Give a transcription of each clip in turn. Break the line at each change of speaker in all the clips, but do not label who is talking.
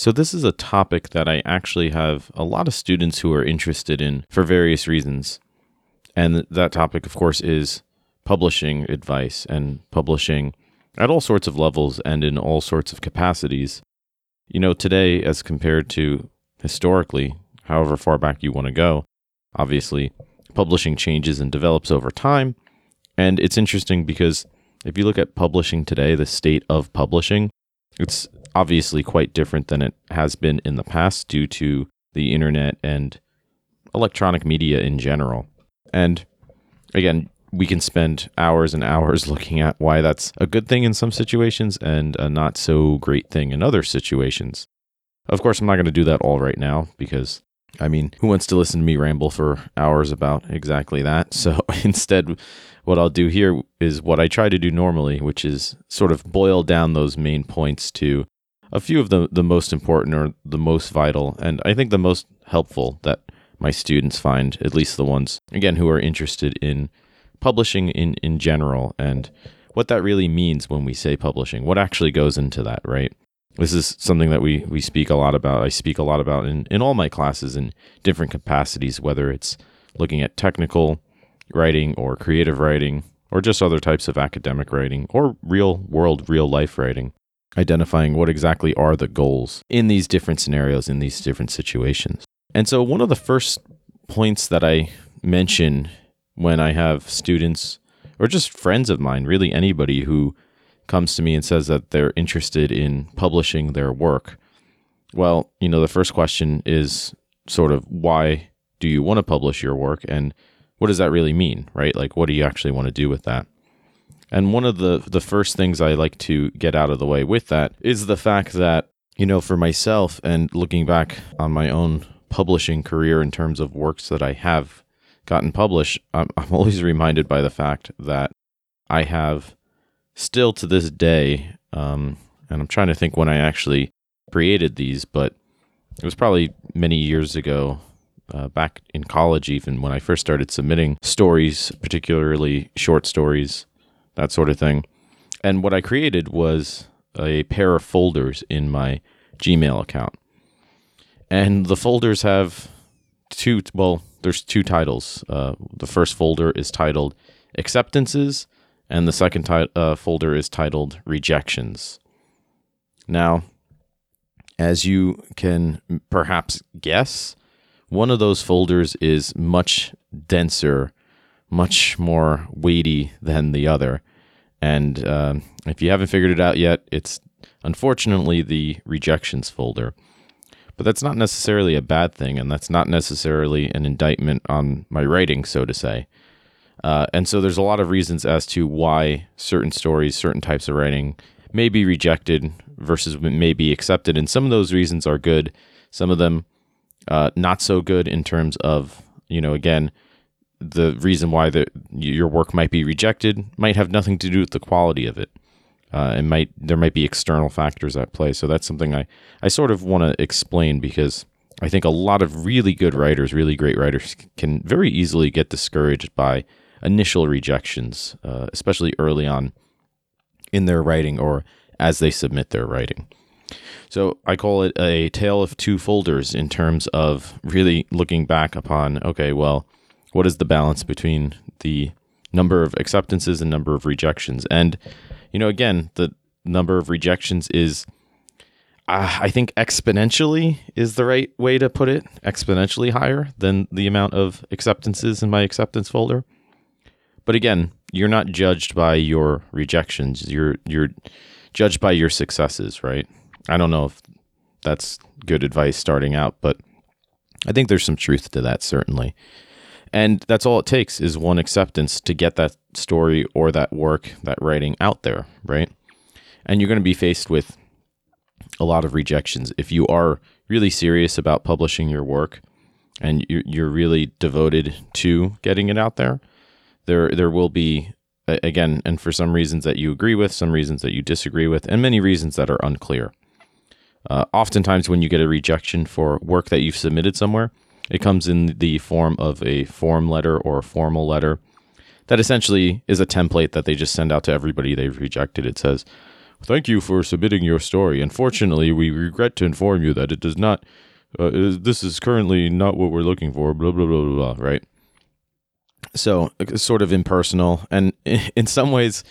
So, this is a topic that I actually have a lot of students who are interested in for various reasons. And that topic, of course, is publishing advice and publishing at all sorts of levels and in all sorts of capacities. You know, today, as compared to historically, however far back you want to go, obviously, publishing changes and develops over time. And it's interesting because if you look at publishing today, the state of publishing, it's obviously quite different than it has been in the past due to the internet and electronic media in general. And again, we can spend hours and hours looking at why that's a good thing in some situations and a not so great thing in other situations. Of course, I'm not going to do that all right now because, I mean, who wants to listen to me ramble for hours about exactly that? So instead, what I'll do here is what I try to do normally, which is sort of boil down those main points to a few of the, the most important or the most vital, and I think the most helpful that my students find, at least the ones, again, who are interested in publishing in, in general and what that really means when we say publishing, what actually goes into that, right? This is something that we, we speak a lot about. I speak a lot about in, in all my classes in different capacities, whether it's looking at technical writing or creative writing or just other types of academic writing or real world, real life writing, identifying what exactly are the goals in these different scenarios, in these different situations. And so, one of the first points that I mention when I have students or just friends of mine, really anybody who comes to me and says that they're interested in publishing their work. Well, you know, the first question is sort of why do you want to publish your work and what does that really mean, right? Like what do you actually want to do with that? And one of the the first things I like to get out of the way with that is the fact that, you know, for myself and looking back on my own publishing career in terms of works that I have gotten published, I'm, I'm always reminded by the fact that I have still to this day, um, and I'm trying to think when I actually created these, but it was probably many years ago, uh, back in college, even when I first started submitting stories, particularly short stories, that sort of thing. And what I created was a pair of folders in my Gmail account. And the folders have two, well, there's two titles. Uh, the first folder is titled Acceptances, and the second ti- uh, folder is titled Rejections. Now, as you can perhaps guess, one of those folders is much denser, much more weighty than the other. And uh, if you haven't figured it out yet, it's unfortunately the rejections folder. But that's not necessarily a bad thing, and that's not necessarily an indictment on my writing, so to say. Uh, and so there's a lot of reasons as to why certain stories, certain types of writing may be rejected versus may be accepted. And some of those reasons are good, some of them uh, not so good in terms of, you know, again, the reason why the, your work might be rejected might have nothing to do with the quality of it uh, and might there might be external factors at play. So that's something I I sort of want to explain because I think a lot of really good writers, really great writers, can very easily get discouraged by initial rejections, uh, especially early on in their writing or as they submit their writing. So I call it a tale of two folders in terms of really looking back upon okay, well, what is the balance between the number of acceptances and number of rejections? And you know, again, the number of rejections is, uh, I think, exponentially is the right way to put it, exponentially higher than the amount of acceptances in my acceptance folder. But again, you're not judged by your rejections. You're you're judged by your successes, right? I don't know if that's good advice starting out, but I think there's some truth to that certainly. And that's all it takes is one acceptance to get that story or that work, that writing out there, right? And you're going to be faced with a lot of rejections. If you are really serious about publishing your work and you're really devoted to getting it out there, there there will be again, and for some reasons that you agree with, some reasons that you disagree with, and many reasons that are unclear. Uh, oftentimes, when you get a rejection for work that you've submitted somewhere, it comes in the form of a form letter or a formal letter that essentially is a template that they just send out to everybody they've rejected. It says, thank you for submitting your story. Unfortunately, we regret to inform you that it does not. Uh, this is currently not what we're looking for. Blah blah blah blah. blah right. So it's sort of impersonal, and in some ways,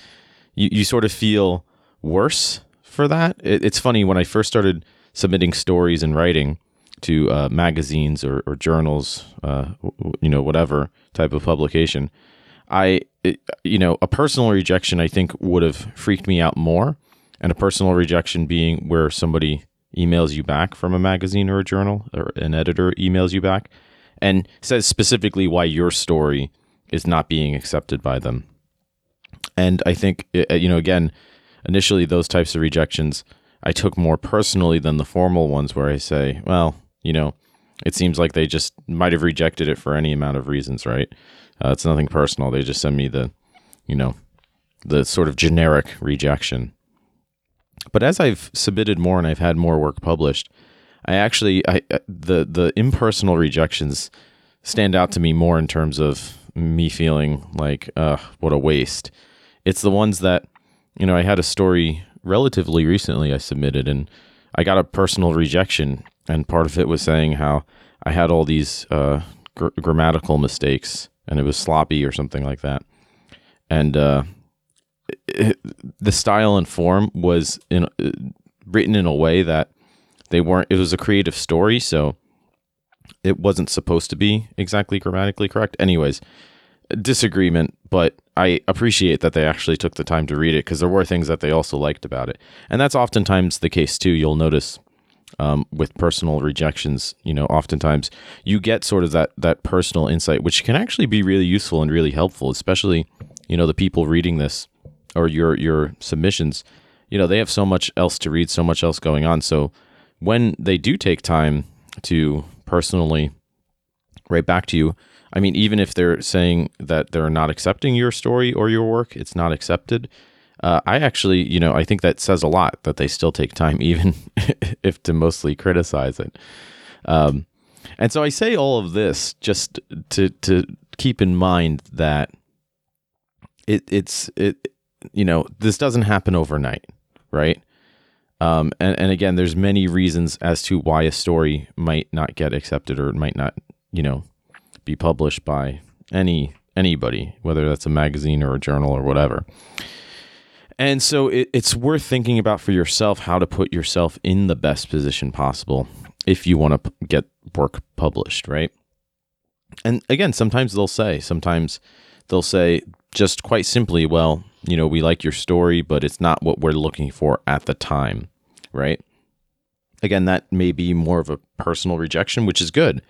you you sort of feel worse for that. It, it's funny when I first started submitting stories and writing to uh, magazines or, or journals, uh, you know, whatever type of publication. I, it, you know, a personal rejection I think would have freaked me out more, and a personal rejection being where somebody emails you back from a magazine or a journal, or an editor emails you back, and says specifically why your story is not being accepted by them. And I think, you know, again, initially those types of rejections I took more personally than the formal ones where I say, well, you know, it seems like they just might have rejected it for any amount of reasons, right? Uh, it's nothing personal. They just send me the, you know, the sort of generic rejection. But as I've submitted more and I've had more work published, I actually I the the impersonal rejections stand out to me more in terms of me feeling like uh, what a waste. It's the ones that you know I had a story relatively recently I submitted and I got a personal rejection and part of it was saying how I had all these uh, gr- grammatical mistakes and it was sloppy or something like that. And uh, it, the style and form was in, uh, written in a way that they weren't. It was a creative story, so it wasn't supposed to be exactly grammatically correct. Anyways, disagreement, but I appreciate that they actually took the time to read it because there were things that they also liked about it. And that's oftentimes the case too. You'll notice um, with personal rejections, you know, oftentimes you get sort of that that personal insight, which can actually be really useful and really helpful, especially you know the people reading this or your your submissions. You know, they have so much else to read, so much else going on. So when they do take time to personally write back to you, I mean, even if they're saying that they're not accepting your story or your work, it's not accepted. Uh, I actually, you know, I think that says a lot that they still take time, even if to mostly criticize it. Um, and so I say all of this just to to keep in mind that it it's it you know this doesn't happen overnight, right? Um, and, and again, there's many reasons as to why a story might not get accepted or might not, you know, be published by any anybody, whether that's a magazine or a journal or whatever. And so it, it's worth thinking about for yourself how to put yourself in the best position possible if you want to p- get work published, right? And again, sometimes they'll say, sometimes they'll say just quite simply, well, you know, we like your story, but it's not what we're looking for at the time, right? Again, that may be more of a personal rejection, which is good.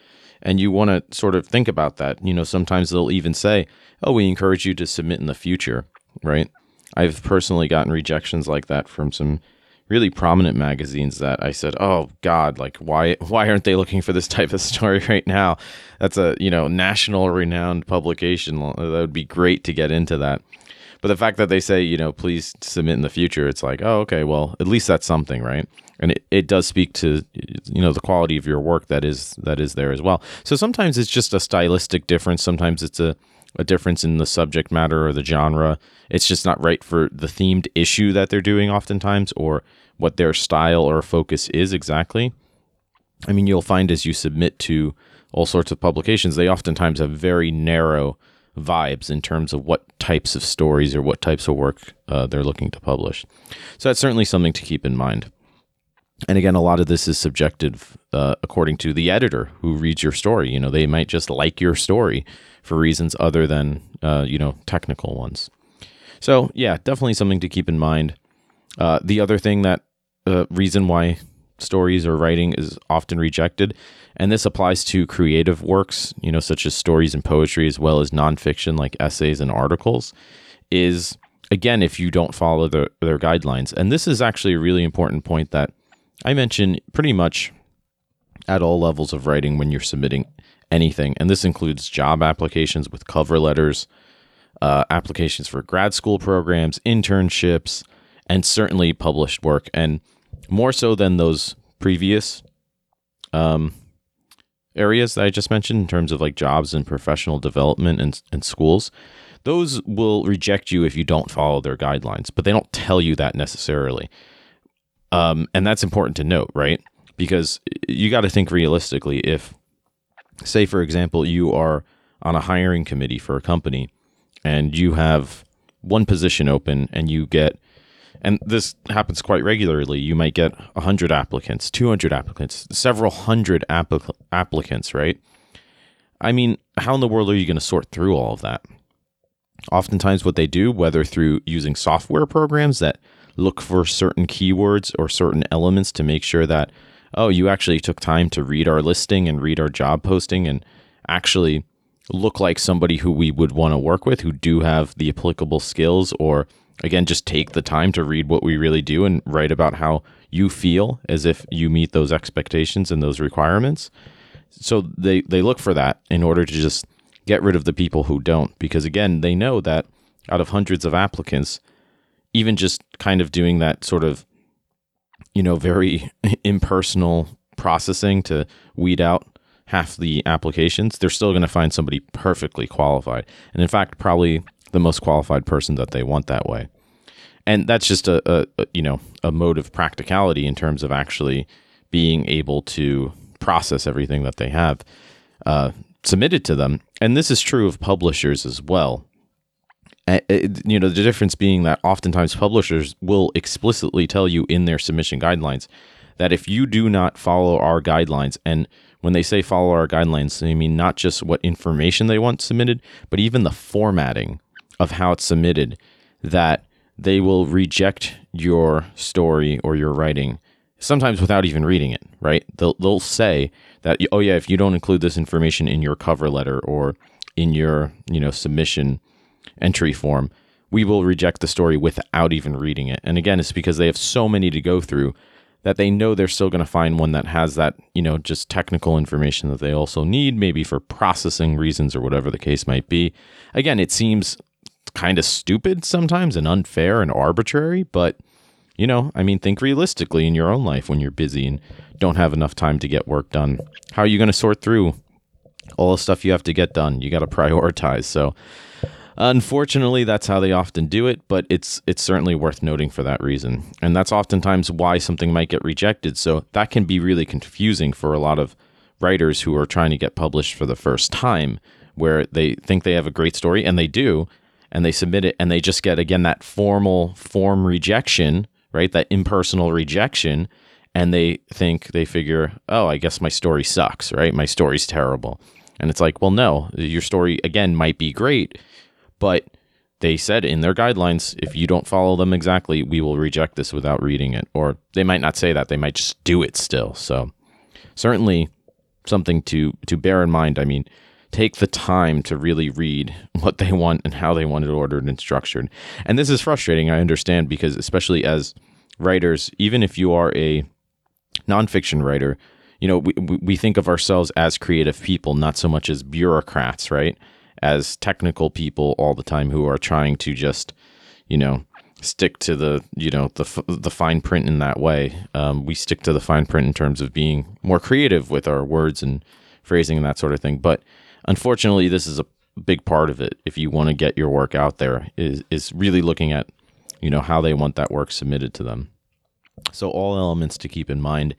And you want to sort of think about that. You know, sometimes they'll even say, oh, we encourage you to submit in the future, right? I've personally gotten rejections like that from some really prominent magazines that I said, "Oh God, like why why aren't they looking for this type of story right now? That's a you know national renowned publication. That would be great to get into that." But the fact that they say, you know, please submit in the future, it's like, oh, okay, well, at least that's something, right? And it, it does speak to, you know, the quality of your work that is that is there as well. So sometimes it's just a stylistic difference. Sometimes it's a a difference in the subject matter or the genre. It's just not right for the themed issue that they're doing oftentimes or what their style or focus is exactly. I mean, you'll find as you submit to all sorts of publications, they oftentimes have very narrow vibes in terms of what types of stories or what types of work uh, they're looking to publish. So that's certainly something to keep in mind. And again, a lot of this is subjective uh, according to the editor who reads your story. You know, they might just like your story for reasons other than uh, you know technical ones. So yeah, definitely something to keep in mind. Uh, the other thing that uh, reason why stories or writing is often rejected, and this applies to creative works, you know, such as stories and poetry, as well as nonfiction like essays and articles, is again if you don't follow the, their guidelines. And this is actually a really important point that I mention pretty much at all levels of writing when you're submitting anything. And this includes job applications with cover letters, uh, applications for grad school programs, internships, and certainly published work. And more so than those previous um, areas that I just mentioned in terms of like jobs and professional development and, and schools, those will reject you if you don't follow their guidelines, but they don't tell you that necessarily. Um, and that's important to note, right? Because you got to think realistically. If, say, for example, you are on a hiring committee for a company and you have one position open and you get and this happens quite regularly you might get 100 applicants 200 applicants several hundred applic- applicants right? I mean how in the world are you going to sort through all of that? Oftentimes what they do whether through using software programs that look for certain keywords or certain elements to make sure that oh you actually took time to read our listing and read our job posting and actually look like somebody who we would want to work with who do have the applicable skills or again just take the time to read what we really do and write about how you feel as if you meet those expectations and those requirements. So they they look for that in order to just get rid of the people who don't because again they know that out of hundreds of applicants even just kind of doing that sort of you know very impersonal processing to weed out half the applications, they're still going to find somebody perfectly qualified. And in fact, probably the most qualified person that they want that way. And that's just a, a, you know a mode of practicality in terms of actually being able to process everything that they have uh, submitted to them. And this is true of publishers as well. Uh, you know, the difference being that oftentimes publishers will explicitly tell you in their submission guidelines that if you do not follow our guidelines and when they say follow our guidelines, they mean not just what information they want submitted, but even the formatting of how it's submitted, that they will reject your story or your writing sometimes without even reading it, right? They'll, they'll say that, oh, yeah, if you don't include this information in your cover letter or in your, you know, submission entry form, we will reject the story without even reading it. And again, it's because they have so many to go through that they know they're still going to find one that has that, you know, just technical information that they also need, maybe for processing reasons or whatever the case might be. Again, it seems kind of stupid sometimes and unfair and arbitrary, but you know, I mean, think realistically in your own life when you're busy and don't have enough time to get work done. How are you going to sort through all the stuff you have to get done? You got to prioritize. So, Unfortunately, that's how they often do it, but it's it's certainly worth noting for that reason. And that's oftentimes why something might get rejected. So that can be really confusing for a lot of writers who are trying to get published for the first time where they think they have a great story and they do and they submit it and they just get again that formal form rejection, right? That impersonal rejection and they think they figure, "Oh, I guess my story sucks," right? My story's terrible. And it's like, "Well, no, your story again might be great, but they said in their guidelines, if you don't follow them exactly, we will reject this without reading it. Or they might not say that; they might just do it still. So certainly something to to bear in mind. I mean, take the time to really read what they want and how they want it ordered and structured. And this is frustrating, I understand, because especially as writers, even if you are a nonfiction writer, you know, we, we think of ourselves as creative people, not so much as bureaucrats, right? As technical people all the time who are trying to just, you know, stick to the you know the the fine print in that way. Um, we stick to the fine print in terms of being more creative with our words and phrasing and that sort of thing. But unfortunately, this is a big part of it. If you want to get your work out there, is is really looking at you know how they want that work submitted to them. So all elements to keep in mind,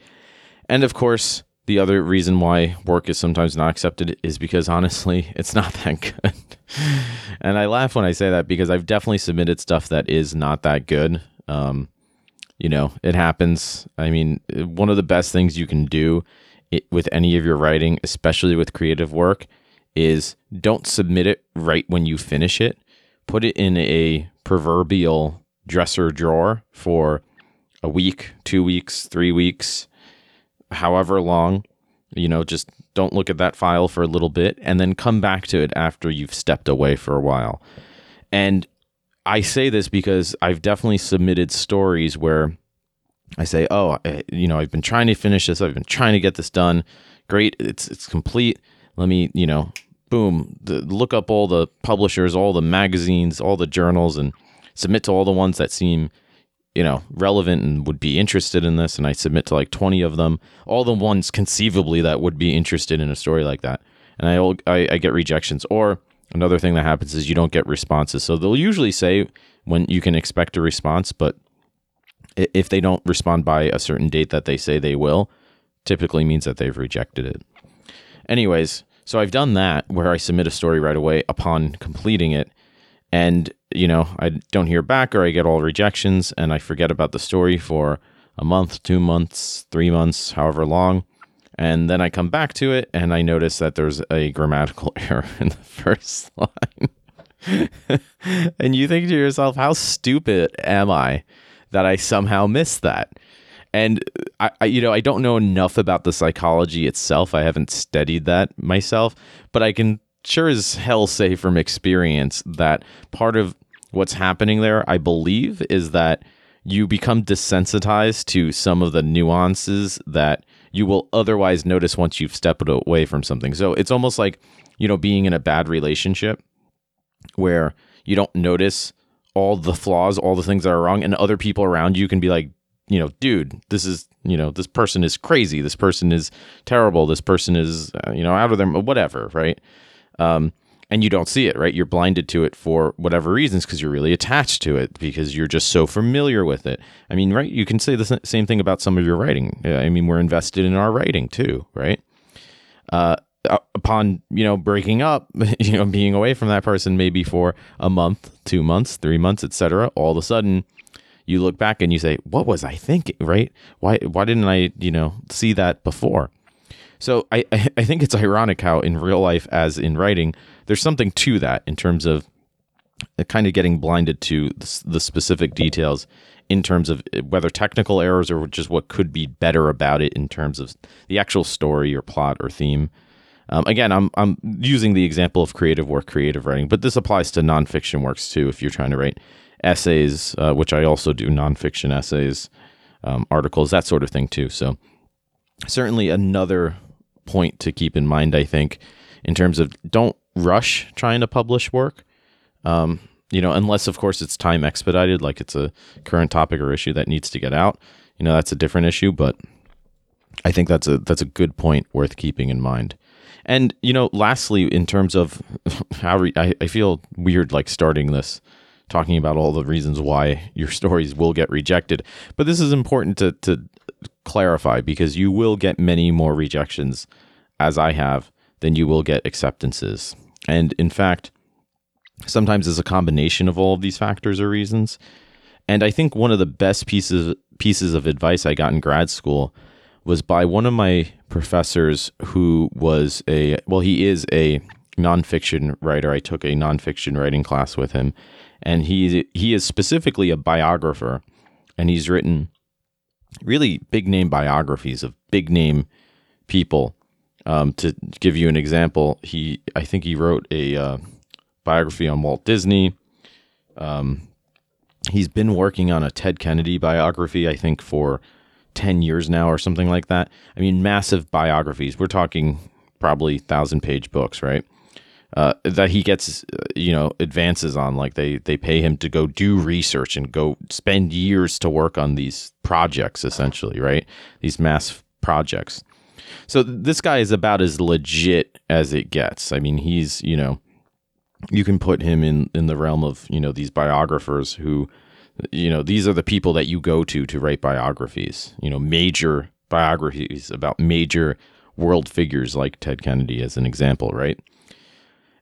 and of course the other reason why work is sometimes not accepted is because honestly, it's not that good. and I laugh when I say that because I've definitely submitted stuff that is not that good. Um, you know, it happens. I mean, one of the best things you can do it, with any of your writing, especially with creative work, is don't submit it right when you finish it. Put it in a proverbial dresser drawer for a week, two weeks, three weeks, however long, you know, just don't look at that file for a little bit and then come back to it after you've stepped away for a while. And I say this because I've definitely submitted stories where I say, "Oh, you know, I've been trying to finish this. I've been trying to get this done. Great, it's it's complete. Let me, you know, boom, the, look up all the publishers, all the magazines, all the journals and submit to all the ones that seem you know, relevant and would be interested in this, and I submit to like 20 of them, all the ones conceivably that would be interested in a story like that, and I I, I get rejections, or another thing that happens is you don't get responses. So they'll usually say when you can expect a response, but if they don't respond by a certain date that they say they will, typically means that they've rejected it. Anyways, so I've done that where I submit a story right away upon completing it. And, you know, I don't hear back or I get all rejections and I forget about the story for a month, two months, three months, however long. And then I come back to it and I notice that there's a grammatical error in the first line. and you think to yourself, how stupid am I that I somehow missed that? And I, I, you know, I don't know enough about the psychology itself. I haven't studied that myself, but I can sure as hell say from experience that part of what's happening there, I believe, is that you become desensitized to some of the nuances that you will otherwise notice once you've stepped away from something. So it's almost like, you know, being in a bad relationship where you don't notice all the flaws, all the things that are wrong, and other people around you can be like, you know, dude, this is, you know, this person is crazy. This person is terrible. This person is, uh, you know, out of their, whatever, right? Um, and you don't see it, right? You're blinded to it for whatever reasons because you're really attached to it because you're just so familiar with it. I mean, right? You can say the same thing about some of your writing. I mean, we're invested in our writing too, right? Uh, upon you know breaking up, you know, being away from that person maybe for a month, two months, three months, etc. All of a sudden, you look back and you say, "What was I thinking?" Right? Why? Why didn't I, you know, see that before? So I, I think it's ironic how in real life, as in writing, there's something to that in terms of kind of getting blinded to the specific details in terms of eh, whether technical errors or just what could be better about it in terms of the actual story or plot or theme. Um, again, I'm I'm using the example of creative work, creative writing, but this applies to nonfiction works too. If you're trying to write essays, uh, which I also do, nonfiction essays, um, articles, that sort of thing too. So certainly another point to keep in mind, I think, in terms of don't rush trying to publish work. Um, you know, unless of course it's time expedited, like it's a current topic or issue that needs to get out. You know, that's a different issue, but I think that's a that's a good point worth keeping in mind. And you know, lastly, in terms of how re- I, I feel weird like starting this talking about all the reasons why your stories will get rejected, but this is important to to clarify because you will get many more rejections as I have than you will get acceptances. And in fact, sometimes it's a combination of all of these factors or reasons. And I think one of the best pieces pieces of advice I got in grad school was by one of my professors who was a well, he is a nonfiction writer. I took a nonfiction writing class with him, and he he is specifically a biographer, and he's written really big name biographies of big name people. Um, to give you an example, he I think he wrote a uh, biography on Walt Disney. Um, he's been working on a Ted Kennedy biography, I think, for 10 years now or something like that. I mean, massive biographies. We're talking probably thousand page books, right? Uh, that he gets, uh, you know, advances on. Like they they pay him to go do research and go spend years to work on these projects, essentially, right? These mass projects. So this guy is about as legit as it gets. I mean, he's you know, you can put him in in the realm of you know these biographers who, you know, these are the people that you go to to write biographies. You know, major biographies about major world figures like Ted Kennedy, as an example, right?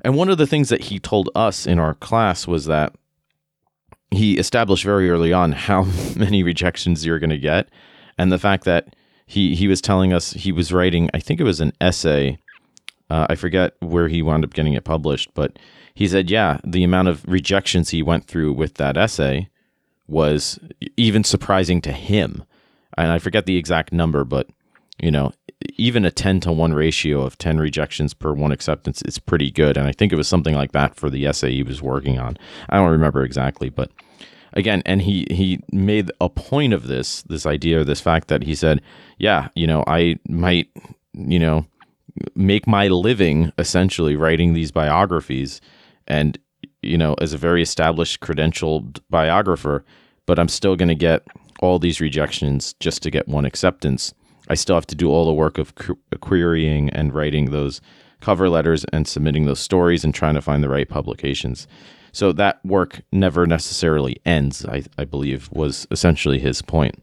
And one of the things that he told us in our class was that he established very early on how many rejections you're going to get. And the fact that he, he was telling us he was writing, I think it was an essay. Uh, I forget where he wound up getting it published, but he said, yeah, the amount of rejections he went through with that essay was even surprising to him. And I forget the exact number, but you know, even a 10 to 1 ratio of 10 rejections per one acceptance is pretty good. And I think it was something like that for the essay he was working on. I don't remember exactly, but again, and he, he made a point of this, this idea, this fact that he said, yeah, you know, I might, you know, make my living essentially writing these biographies and, you know, as a very established credentialed biographer, but I'm still going to get all these rejections just to get one acceptance I still have to do all the work of querying and writing those cover letters and submitting those stories and trying to find the right publications. So that work never necessarily ends, I, I believe, was essentially his point.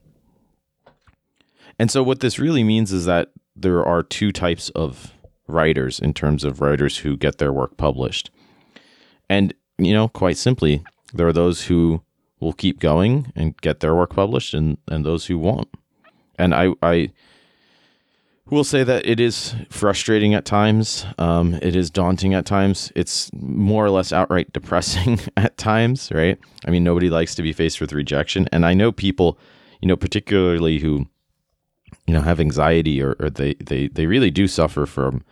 And so what this really means is that there are two types of writers in terms of writers who get their work published. And, you know, quite simply, there are those who will keep going and get their work published and, and those who won't. And I, I will say that it is frustrating at times. Um, it is daunting at times. It's more or less outright depressing at times, right? I mean, nobody likes to be faced with rejection. And I know people, you know, particularly who, you know, have anxiety or, or they, they, they really do suffer from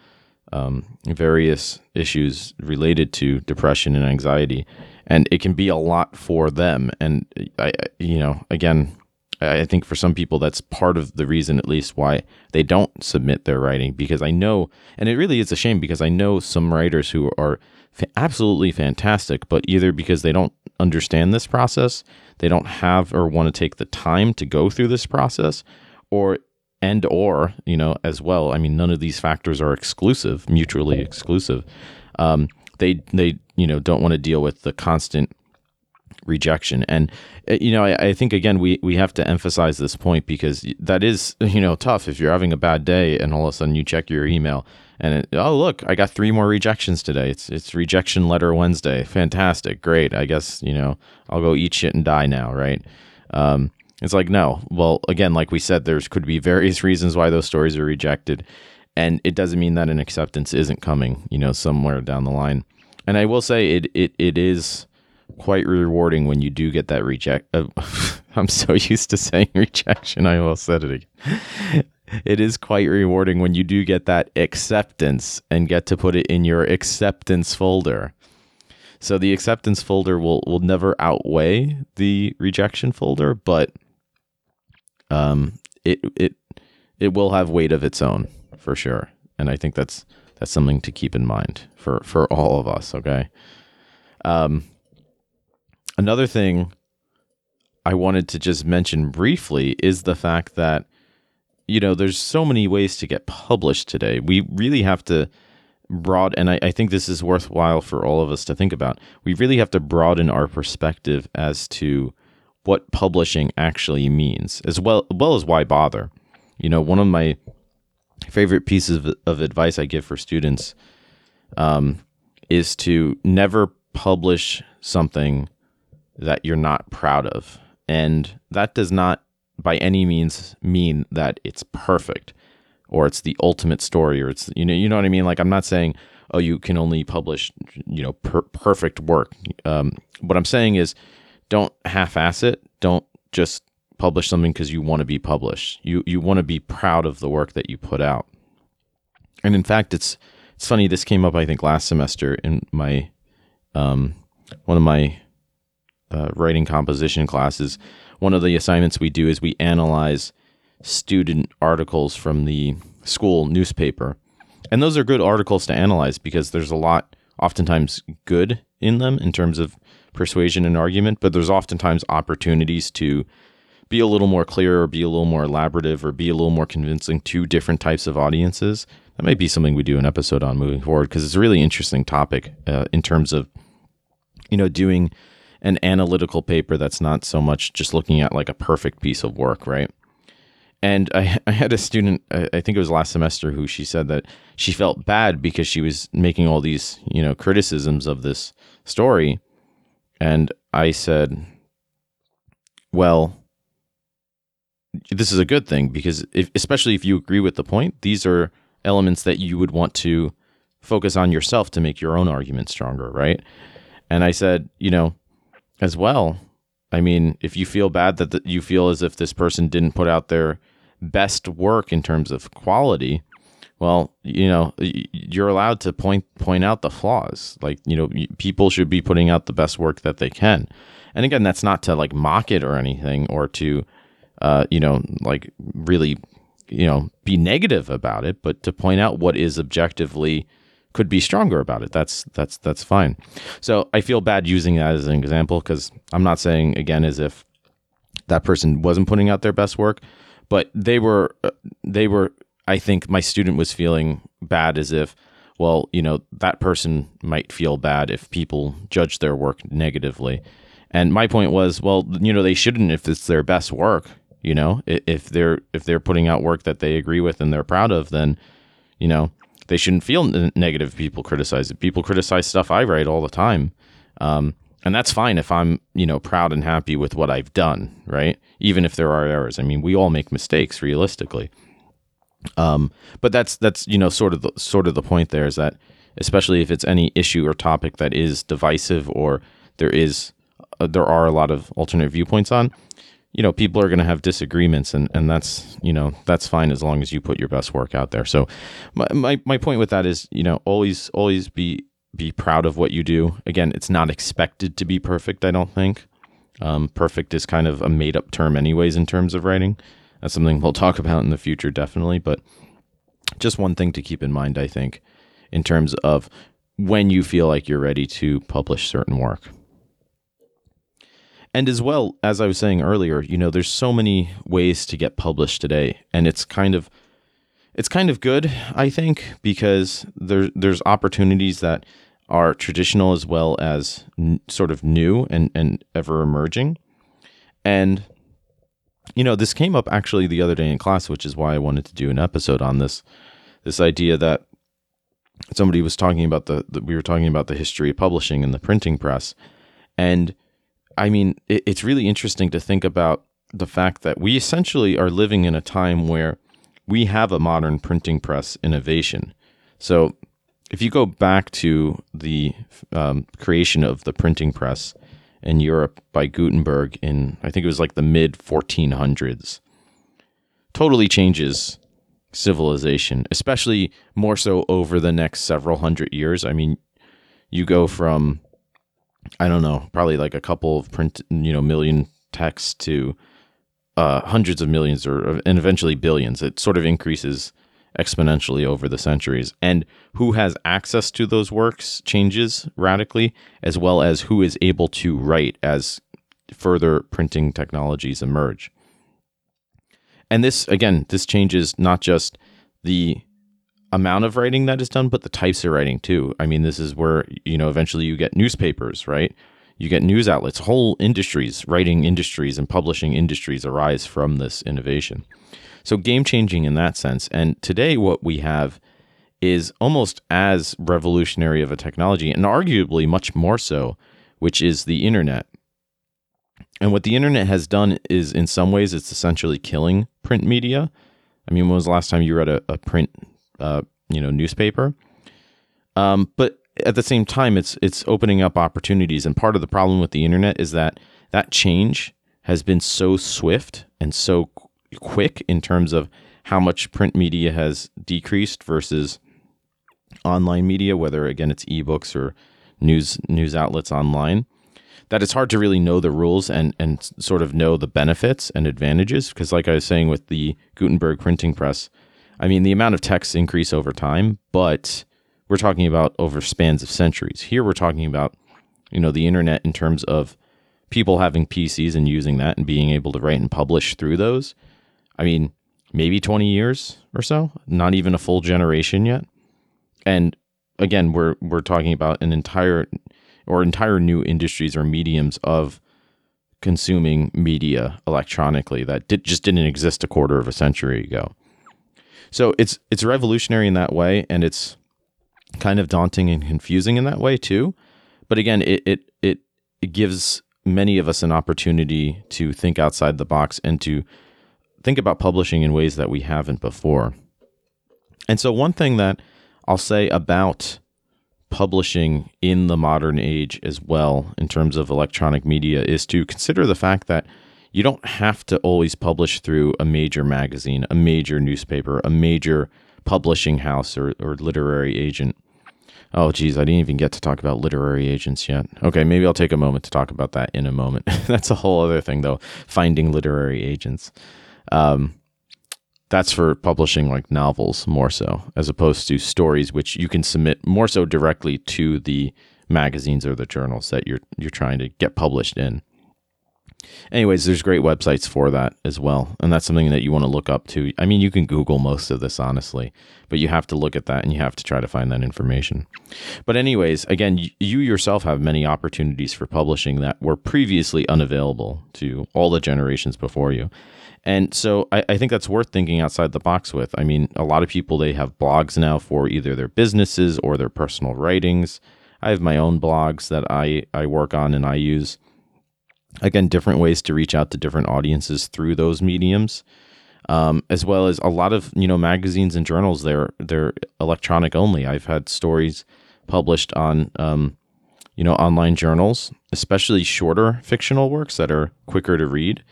um, various issues related to depression and anxiety. And it can be a lot for them. And I, you know, again, I think for some people that's part of the reason, at least, why they don't submit their writing. Because I know, and it really is a shame because I know some writers who are fa- absolutely fantastic, but either because they don't understand this process, they don't have or want to take the time to go through this process, or and or you know as well. I mean, none of these factors are exclusive, mutually exclusive. Um, they they you know don't want to deal with the constant rejection. And uh, you know I, I, think again we we have to emphasize this point because that is you know tough. If you're having a bad day and all of a sudden you check your email and it, oh look i got three more rejections today. It's it's rejection letter wednesday. Fantastic. Great. I guess you know i'll go eat shit and die now. Right? Um, it's like no. Well again like we said there's could be various reasons why those stories are rejected. And it doesn't mean that an acceptance isn't coming you know somewhere down the line. And i will say it it, it is quite rewarding when you do get that reject. Uh, I'm so used to saying rejection, I will said it again. It is quite rewarding when you do get that acceptance and get to put it in your acceptance folder. So the acceptance folder will will never outweigh the rejection folder, but um, it it it will have weight of its own for sure, and I think that's that's something to keep in mind for for all of us. Okay. Um, another thing I wanted to just mention briefly is the fact that you know there's so many ways to get published today. We really have to broad and I, I, think this is worthwhile for all of us to think about. We really have to broaden our perspective as to what publishing actually means, as well well as why bother. You know, one of my favorite pieces of, of advice I give for students um, is to never publish something that you're not proud of. And that does not by any means mean that it's perfect or it's the ultimate story or it's you know you know what I mean? Like I'm not saying oh you can only publish you know per- perfect work. Um, what I'm saying is don't half-ass it. Don't just publish something because you want to be published. You you want to be proud of the work that you put out. And in fact it's it's funny this came up I think last semester in my um, one of my uh, writing composition classes, one of the assignments we do is we analyze student articles from the school newspaper. And those are good articles to analyze because there's a lot, oftentimes, good in them in terms of persuasion and argument, but there's oftentimes opportunities to be a little more clear or be a little more elaborative or be a little more convincing to different types of audiences. That might be something we do an episode on moving forward because it's a really interesting topic uh, in terms of, you know, doing an analytical paper that's not so much just looking at like a perfect piece of work, right? And I, I had a student, I think it was last semester, who she said that she felt bad because she was making all these, you know, criticisms of this story. And I said, well, this is a good thing because if, especially if you agree with the point, these are elements that you would want to focus on yourself to make your own argument stronger, right? And I said, you know, as well. I mean, if you feel bad that the, you feel as if this person didn't put out their best work in terms of quality, well, you know, you're allowed to point point out the flaws. Like, you know, people should be putting out the best work that they can. And again, that's not to like mock it or anything or to uh, you know, like really, you know, be negative about it, but to point out what is objectively could be stronger about it. That's that's that's fine. So I feel bad using that as an example because I'm not saying again as if that person wasn't putting out their best work, but they were uh, they were. I think my student was feeling bad as if, well, you know, that person might feel bad if people judge their work negatively. And my point was, well, you know, they shouldn't if it's their best work. You know, if they're if they're putting out work that they agree with and they're proud of, then you know they shouldn't feel negative. People criticize it. People criticize stuff I write all the time, um, and that's fine if I'm you know proud and happy with what I've done, right? Even if there are errors. I mean, we all make mistakes, realistically. Um, but that's that's you know sort of the sort of the point there is that especially if it's any issue or topic that is divisive or there is uh, there are a lot of alternate viewpoints on you know people are going to have disagreements and and that's you know that's fine as long as you put your best work out there. So my, my, my point with that is you know always always be be proud of what you do. Again it's not expected to be perfect i don't think. Um, perfect is kind of a made up term anyways in terms of writing. That's something we'll talk about in the future definitely but just one thing to keep in mind i think in terms of when you feel like you're ready to publish certain work and as well, as I was saying earlier, you know, there's so many ways to get published today, and it's kind of it's kind of good, I think, because there there's opportunities that are traditional as well as n- sort of new and and ever emerging. And you know, this came up actually the other day in class, which is why I wanted to do an episode on this this idea that somebody was talking about the, the we were talking about the history of publishing and the printing press and I mean, it, it's really interesting to think about the fact that we essentially are living in a time where we have a modern printing press innovation. So, if you go back to the um, creation of the printing press in Europe by Gutenberg in, I think it was like the mid 1400s, totally changes civilization, especially more so over the next several hundred years. I mean, you go from I don't know, probably like a couple of print, you know, million texts to uh, hundreds of millions or and eventually billions. It sort of increases exponentially over the centuries. And who has access to those works changes radically, as well as who is able to write as further printing technologies emerge. And this, again, this changes not just the amount of writing that is done, but the types of writing too. I mean, this is where, you know, eventually you get newspapers, right? You get news outlets, whole industries, writing industries and publishing industries arise from this innovation. So, game changing in that sense. And today, what we have is almost as revolutionary of a technology, and arguably much more so, which is the internet. And what the internet has done is, in some ways, it's essentially killing print media. I mean, when was the last time you read a, a print uh, you know newspaper. Um, but at the same time, it's it's opening up opportunities. And part of the problem with the internet is that that change has been so swift and so quick in terms of how much print media has decreased versus online media, whether again it's ebooks or news news outlets online, that it's hard to really know the rules and and sort of know the benefits and advantages. Because like I was saying with the Gutenberg printing press, I mean, the amount of texts increase over time, but we're talking about over spans of centuries. Here we're talking about, you know, the internet in terms of people having PCs and using that and being able to write and publish through those. I mean, maybe 20 years or so, not even a full generation yet. And again, we're we're talking about an entire or entire new industries or mediums of consuming media electronically that did, just didn't exist a quarter of a century ago. So it's it's revolutionary in that way, and it's kind of daunting and confusing in that way too. But again, it it it, it gives many of us an opportunity to think outside the box and to think about publishing in ways that we haven't before. And so one thing that I'll say about publishing in the modern age as well in terms of electronic media is to consider the fact that you don't have to always publish through a major magazine, a major newspaper, a major publishing house or, or literary agent. Oh, geez, I didn't even get to talk about literary agents yet. Okay, maybe I'll take a moment to talk about that in a moment. that's a whole other thing, though, finding literary agents. Um, that's for publishing like novels more so, as opposed to stories, which you can submit more so directly to the magazines or the journals that you're you're trying to get published in. Anyways, there's great websites for that as well. And that's something that you want to look up to. I mean, you can Google most of this, honestly, but you have to look at that and you have to try to find that information. But, anyways, again, you yourself have many opportunities for publishing that were previously unavailable to all the generations before you. And so I, I, think that's worth thinking outside the box with. I mean, a lot of people, they have blogs now for either their businesses or their personal writings. I have my own blogs that I, I work on and I use again different ways to reach out to different audiences through those mediums um, as well as a lot of you know magazines and journals they're they're electronic only. I've had stories published on um, you know online journals especially shorter fictional works that are quicker to read.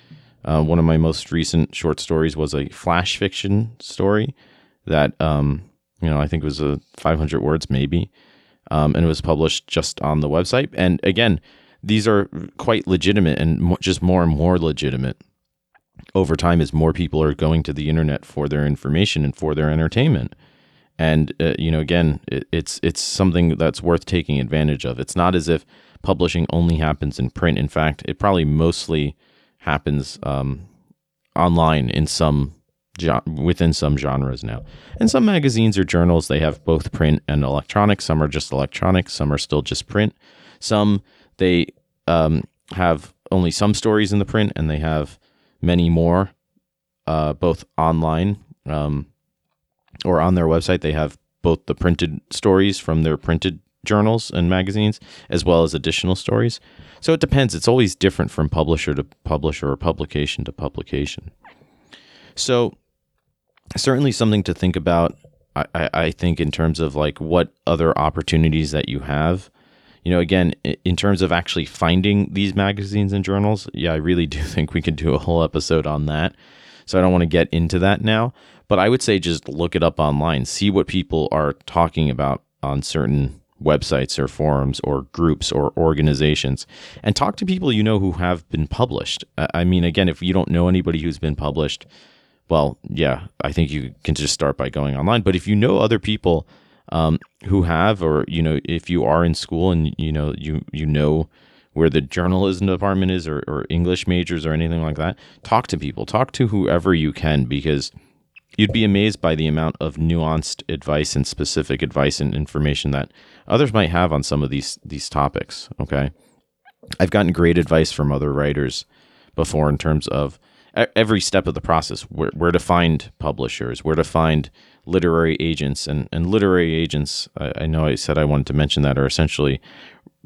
Uh, one of my most recent short stories was a flash fiction story that um, you know i think was a 500 words maybe um, and it was published just on the website. And again these are quite legitimate and just more and more legitimate over time as more people are going to the internet for their information and for their entertainment. And uh, you know, again, it, it's it's something that's worth taking advantage of. It's not as if publishing only happens in print. In fact, it probably mostly happens um, online in some within some genres now. And some magazines or journals they have both print and electronic. Some are just electronic. Some are still just print. Some they um, have only some stories in the print, and they have many more, uh, both online um, or on their website. They have both the printed stories from their printed journals and magazines, as well as additional stories. So it depends. It's always different from publisher to publisher or publication to publication. So certainly something to think about. I, I think in terms of like what other opportunities that you have you know, again, in terms of actually finding these magazines and journals, yeah, I really do think we could do a whole episode on that. So I don't want to get into that now, but I would say just look it up online, see what people are talking about on certain websites or forums or groups or organizations and talk to people you know who have been published. I mean, again, if you don't know anybody who's been published, well, yeah, I think you can just start by going online. But if you know other people um, who have, or you know, if you are in school and you know you you know where the journalism department is, or, or English majors or anything like that, talk to people, talk to whoever you can, because you'd be amazed by the amount of nuanced advice and specific advice and information that others might have on some of these these topics. Okay, I've gotten great advice from other writers before in terms of every step of the process where, where to find publishers where to find literary agents and, and literary agents I, I know i said i wanted to mention that are essentially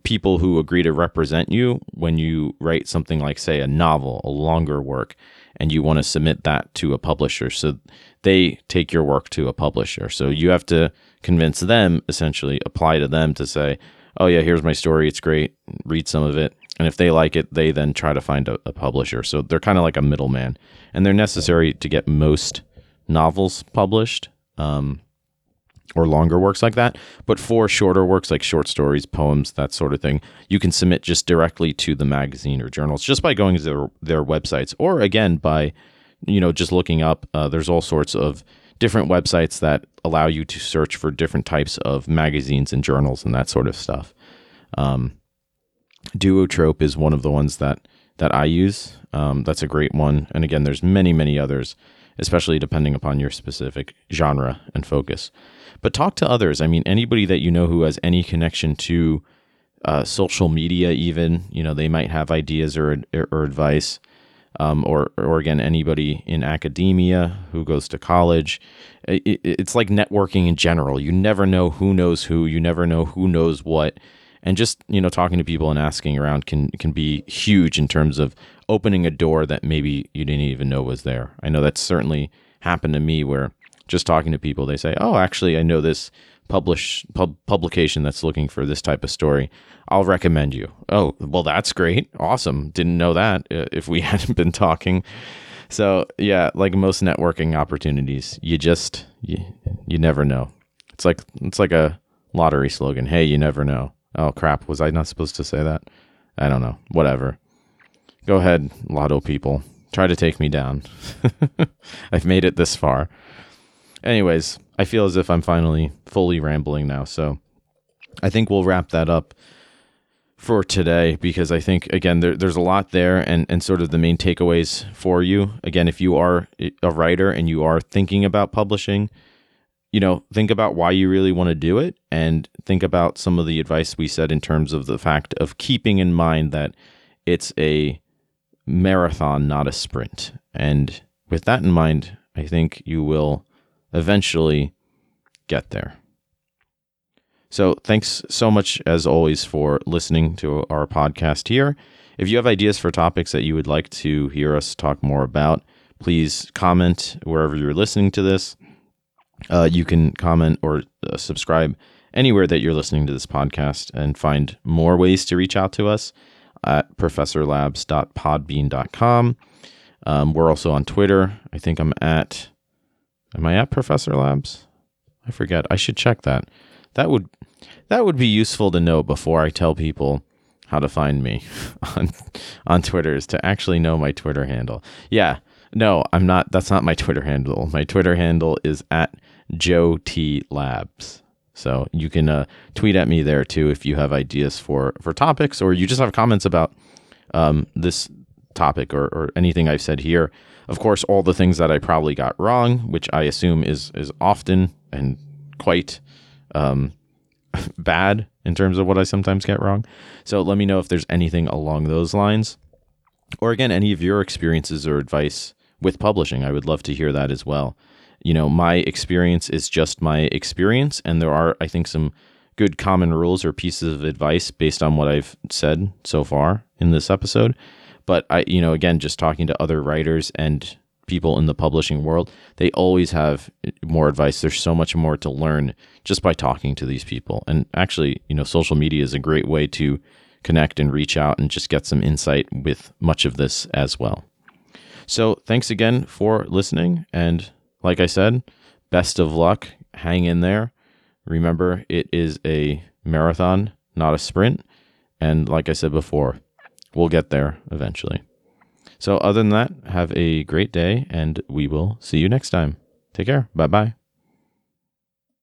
people who agree to represent you when you write something like say a novel a longer work and you want to submit that to a publisher. So they take your work to a publisher. So you have to convince them essentially apply to them to say oh yeah here's my story it's great read some of it and if they like it, they then try to find a, a publisher. So they're kind of like a middleman, and they're necessary to get most novels published um, or longer works like that. But for shorter works like short stories, poems, that sort of thing, you can submit just directly to the magazine or journals just by going to their, their websites, or again by you know just looking up. Uh, there's all sorts of different websites that allow you to search for different types of magazines and journals and that sort of stuff. Um, Duotrope is one of the ones that that I use. Um, that's a great one. And again, there's many, many others, especially depending upon your specific genre and focus. But talk to others. I mean, anybody that you know who has any connection to uh, social media, even you know, they might have ideas or or advice. Um, or, or again, anybody in academia who goes to college. It, it's like networking in general. You never know who knows who. You never know who knows what and just you know talking to people and asking around can can be huge in terms of opening a door that maybe you didn't even know was there. I know that's certainly happened to me where just talking to people they say, "Oh, actually I know this publish pub, publication that's looking for this type of story. I'll recommend you." Oh, well that's great. Awesome. Didn't know that uh, if we hadn't been talking. So, yeah, like most networking opportunities, you just you, you never know. It's like it's like a lottery slogan. Hey, you never know. Oh crap! Was I not supposed to say that? I don't know. Whatever. Go ahead, lotto people. Try to take me down. I've made it this far. Anyways, I feel as if I'm finally fully rambling now, so I think we'll wrap that up for today because I think again there, there's a lot there and and sort of the main takeaways for you. Again, if you are a writer and you are thinking about publishing, you know, think about why you really want to do it and think about some of the advice we said in terms of the fact of keeping in mind that it's a marathon, not a sprint. And with that in mind, I think you will eventually get there. So, thanks so much, as always, for listening to our podcast here. If you have ideas for topics that you would like to hear us talk more about, please comment wherever you're listening to this. Uh, you can comment or uh, subscribe anywhere that you're listening to this podcast and find more ways to reach out to us at professorlabs.podbean.com. Um, we're also on Twitter. I think I'm at, am I at Professor Labs? I forget. I should check that. That would that would be useful to know before I tell people how to find me on on Twitter is to actually know my Twitter handle. Yeah, no, I'm not. That's not my Twitter handle. My Twitter handle is at Joe T Labs. So you can uh, tweet at me there too if you have ideas for for topics or you just have comments about um, this topic or, or anything I've said here. Of course, all the things that I probably got wrong, which I assume is is often and quite um, bad in terms of what I sometimes get wrong. So let me know if there's anything along those lines. Or again, any of your experiences or advice with publishing. I would love to hear that as well. You know, my experience is just my experience, and there are, I think, some good common rules or pieces of advice based on what I've said so far in this episode. But I, you know, again, just talking to other writers and people in the publishing world, they always have eh, more advice. There's so much more to learn just by talking to these people. And actually, you know, social media is a great way to connect and reach out and just get some insight with much of this as well. So, thanks again for listening. And like I said, best of luck. Hang in there. Remember, it is a marathon, not a sprint. And like I said before, we'll get there eventually. So, other than that, have a great day and we will see you next time. Take care. Bye bye.